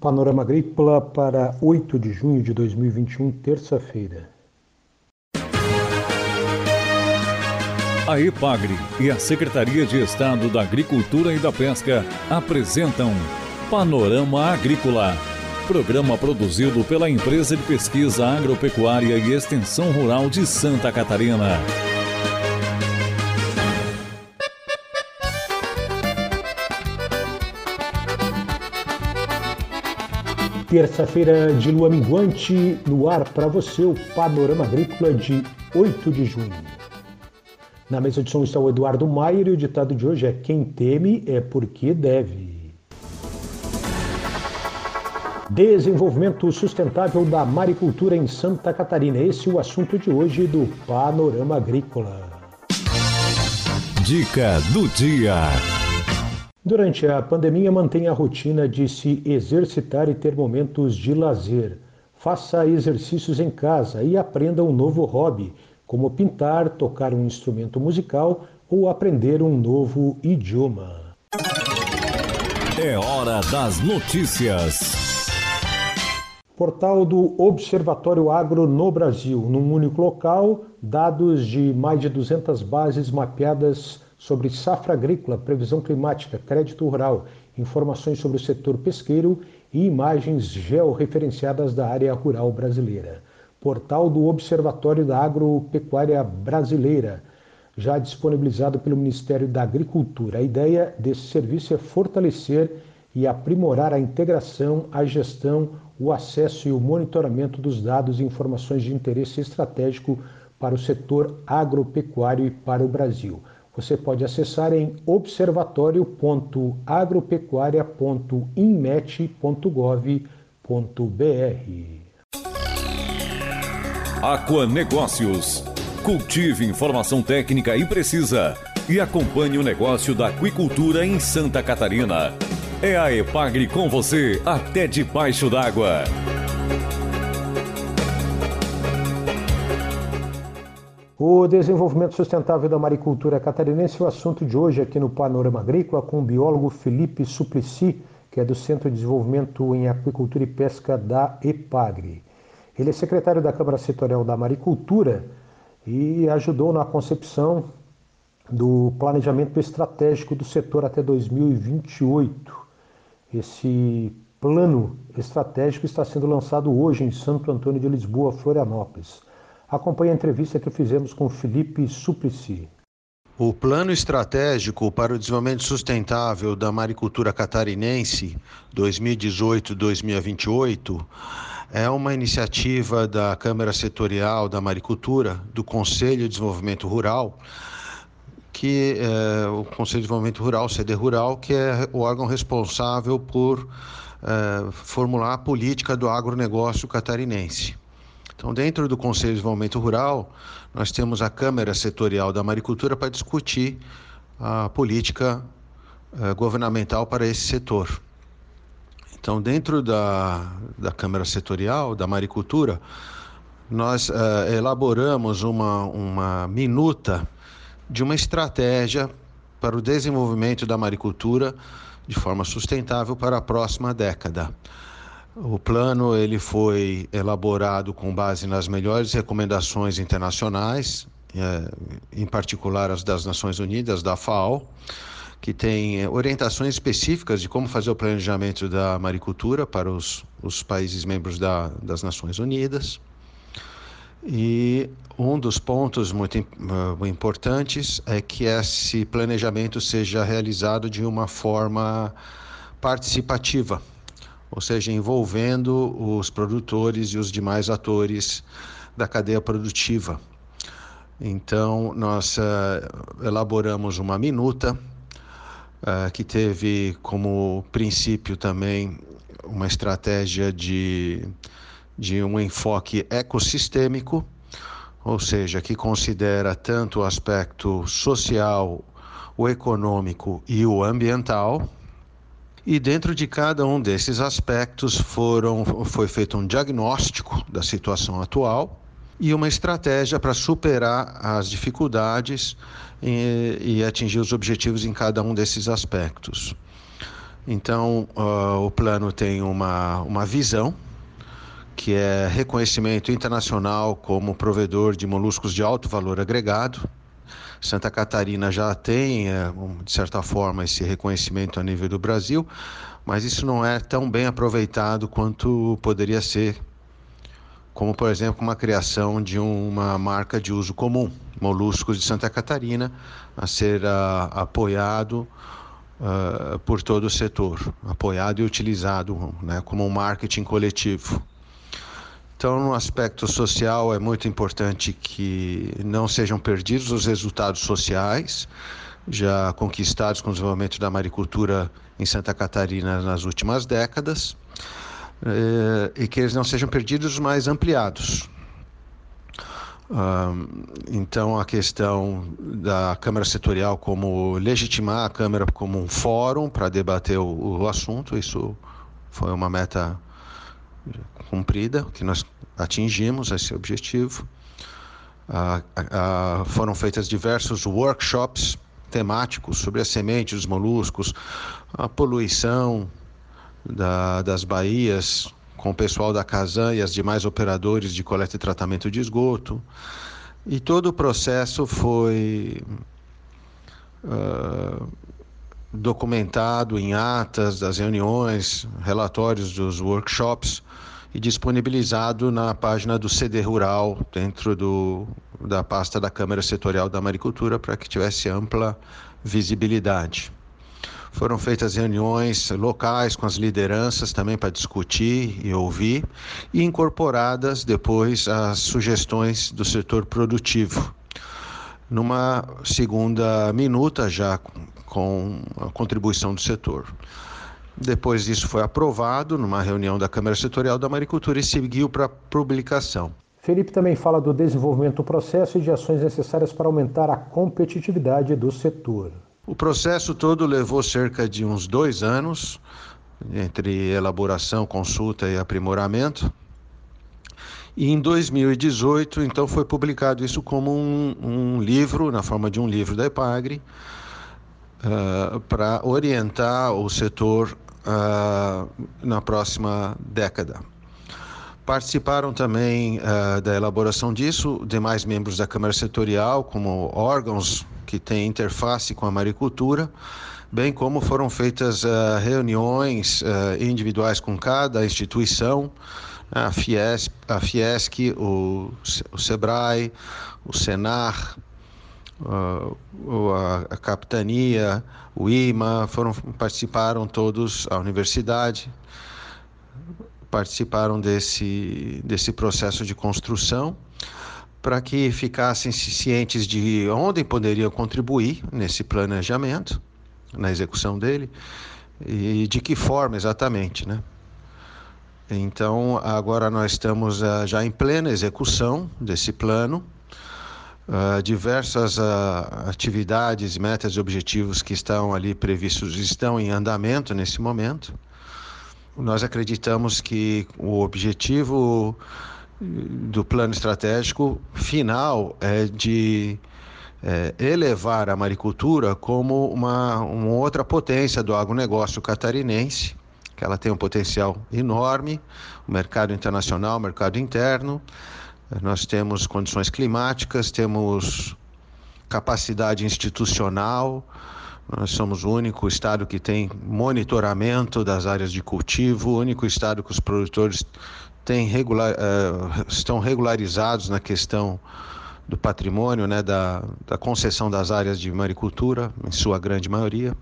Panorama Agrícola para 8 de junho de 2021, terça-feira. A EPAGRE e a Secretaria de Estado da Agricultura e da Pesca apresentam Panorama Agrícola, programa produzido pela Empresa de Pesquisa Agropecuária e Extensão Rural de Santa Catarina. Terça-feira de lua minguante, no ar para você o Panorama Agrícola de 8 de junho. Na mesa de som está o Eduardo Maier e o ditado de hoje é: Quem teme é porque deve. Desenvolvimento sustentável da maricultura em Santa Catarina. Esse é o assunto de hoje do Panorama Agrícola. Dica do dia. Durante a pandemia, mantenha a rotina de se exercitar e ter momentos de lazer. Faça exercícios em casa e aprenda um novo hobby, como pintar, tocar um instrumento musical ou aprender um novo idioma. É hora das notícias. Portal do Observatório Agro no Brasil. Num único local, dados de mais de 200 bases mapeadas sobre safra agrícola, previsão climática, crédito rural, informações sobre o setor pesqueiro e imagens georreferenciadas da área rural brasileira. Portal do Observatório da Agropecuária Brasileira, já disponibilizado pelo Ministério da Agricultura. A ideia desse serviço é fortalecer e aprimorar a integração, a gestão, o acesso e o monitoramento dos dados e informações de interesse estratégico para o setor agropecuário e para o Brasil você pode acessar em observatório.agropecuaria.inmet.gov.br. Aqua Negócios. Cultive informação técnica e precisa e acompanhe o negócio da aquicultura em Santa Catarina. É a Epagre com você até debaixo d'água. O desenvolvimento sustentável da maricultura catarinense é o assunto de hoje aqui no Panorama Agrícola com o biólogo Felipe Suplicy, que é do Centro de Desenvolvimento em Aquicultura e Pesca da EPAGRE. Ele é secretário da Câmara Setorial da Maricultura e ajudou na concepção do planejamento estratégico do setor até 2028. Esse plano estratégico está sendo lançado hoje em Santo Antônio de Lisboa, Florianópolis. Acompanhe a entrevista que fizemos com Felipe Suplicy. O Plano Estratégico para o Desenvolvimento Sustentável da Maricultura Catarinense 2018-2028 é uma iniciativa da Câmara Setorial da Maricultura, do Conselho de Desenvolvimento Rural, que é o Conselho de Desenvolvimento Rural, CD Rural, que é o órgão responsável por é, formular a política do agronegócio catarinense. Então, dentro do Conselho de Desenvolvimento Rural, nós temos a Câmara Setorial da Maricultura para discutir a política eh, governamental para esse setor. Então, dentro da, da Câmara Setorial da Maricultura, nós eh, elaboramos uma, uma minuta de uma estratégia para o desenvolvimento da maricultura de forma sustentável para a próxima década. O plano ele foi elaborado com base nas melhores recomendações internacionais, é, em particular as das Nações Unidas, da FAO, que tem é, orientações específicas de como fazer o planejamento da maricultura para os, os países membros da, das Nações Unidas. E um dos pontos muito uh, importantes é que esse planejamento seja realizado de uma forma participativa ou seja, envolvendo os produtores e os demais atores da cadeia produtiva. Então, nós uh, elaboramos uma minuta uh, que teve como princípio também uma estratégia de, de um enfoque ecossistêmico, ou seja, que considera tanto o aspecto social, o econômico e o ambiental e dentro de cada um desses aspectos foram, foi feito um diagnóstico da situação atual e uma estratégia para superar as dificuldades e, e, atingir os objetivos em cada um desses aspectos. Então, uh, o plano tem uma, uma visão, que é reconhecimento internacional como provedor de moluscos de alto valor agregado. Santa Catarina já tem, é, de certa forma, esse reconhecimento a nível do Brasil, mas isso não é tão bem aproveitado quanto poderia ser, como, por exemplo, uma criação de uma marca de uso comum, Moluscos de Santa Catarina, a ser uh, apoiado uh, por todo o setor, apoiado e utilizado né, como um marketing coletivo. Então, no aspecto social, é muito importante que não sejam perdidos os resultados sociais já conquistados com o desenvolvimento da maricultura em Santa Catarina nas últimas décadas eh, e que eles não sejam perdidos, mas ampliados. Então, a questão da Câmara Setorial como legitimar a Câmara como um fórum para debater o, assunto, isso foi uma meta cumprida, que nós atingimos esse objetivo. Ah, ah, foram feitas diversos workshops temáticos sobre as sementes dos moluscos, a poluição da, das baías com o pessoal da Casan e as demais operadores de coleta e tratamento de esgoto. E todo o processo foi uh, documentado em atas das reuniões, relatórios dos workshops e disponibilizado na página do CD Rural, dentro do, da pasta da Câmara Setorial da Maricultura, para que tivesse ampla visibilidade. Foram feitas reuniões locais com as lideranças também para discutir e ouvir, e incorporadas depois as sugestões do setor produtivo. Numa segunda minuta, já com a contribuição do setor. Depois disso foi aprovado numa reunião da Câmara Setorial da Maricultura e seguiu para publicação. Felipe também fala do desenvolvimento do processo e de ações necessárias para aumentar a competitividade do setor. O processo todo levou cerca de uns dois anos, entre elaboração, consulta e aprimoramento. E em 2018, então, foi publicado isso como um, um livro, na forma de um livro da EPAGRE, uh, para orientar o setor uh, na próxima década. Participaram também uh, da elaboração disso demais membros da Câmara Setorial, como órgãos que têm interface com a maricultura, bem como foram feitas reuniões individuais com cada instituição, a Fiesc, a Fiesc o, o SEBRAE, o SENAR, a, a capitania, o IMA, foram, participaram todos, a universidade, participaram desse, desse processo de construção para que ficassem cientes de onde poderiam contribuir nesse planejamento, na execução dele, e de que forma exatamente, né? Então, agora nós estamos uh, já em plena execução desse plano, Uh, diversas uh, atividades, metas e objetivos que estão ali previstos estão em andamento nesse momento. Nós acreditamos que o objetivo do plano estratégico final é de é, elevar a maricultura como uma, uma outra potência do agronegócio catarinense, que ela tem um potencial enorme, o mercado internacional, o mercado interno, nós temos condições climáticas, temos capacidade institucional, nós somos o único estado que tem monitoramento das áreas de cultivo, o único estado que os produtores têm regular, uh, estão regularizados na questão do patrimônio, né, da, da concessão das áreas de maricultura, em sua grande maioria.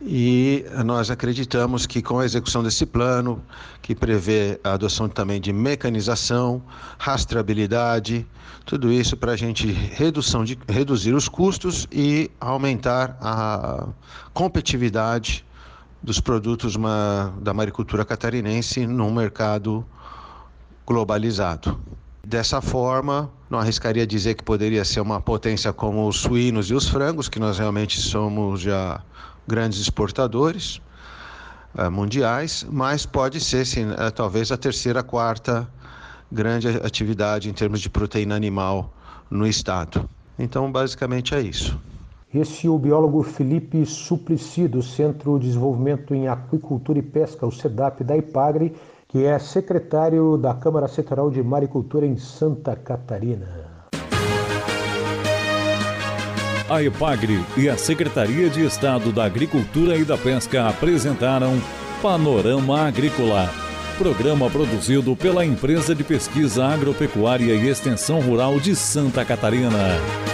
E nós acreditamos que com a execução desse plano, que prevê a adoção também de mecanização, rastreabilidade, tudo isso para a gente redução de, reduzir os custos e aumentar a competitividade dos produtos da maricultura catarinense num mercado globalizado. Dessa forma, não arriscaria dizer que poderia ser uma potência como os suínos e os frangos, que nós realmente somos já grandes exportadores uh, mundiais, mas pode ser sim, uh, talvez a terceira, quarta grande atividade em termos de proteína animal no estado. Então, basicamente é isso. Esse é o biólogo Felipe Suplicy, do Centro de Desenvolvimento em Aquicultura e Pesca, o SEDAP da IPAGRE, que é secretário da Câmara Setorial de Maricultura em Santa Catarina. A IPAGRE e a Secretaria de Estado da Agricultura e da Pesca apresentaram Panorama Agrícola, programa produzido pela Empresa de Pesquisa Agropecuária e Extensão Rural de Santa Catarina.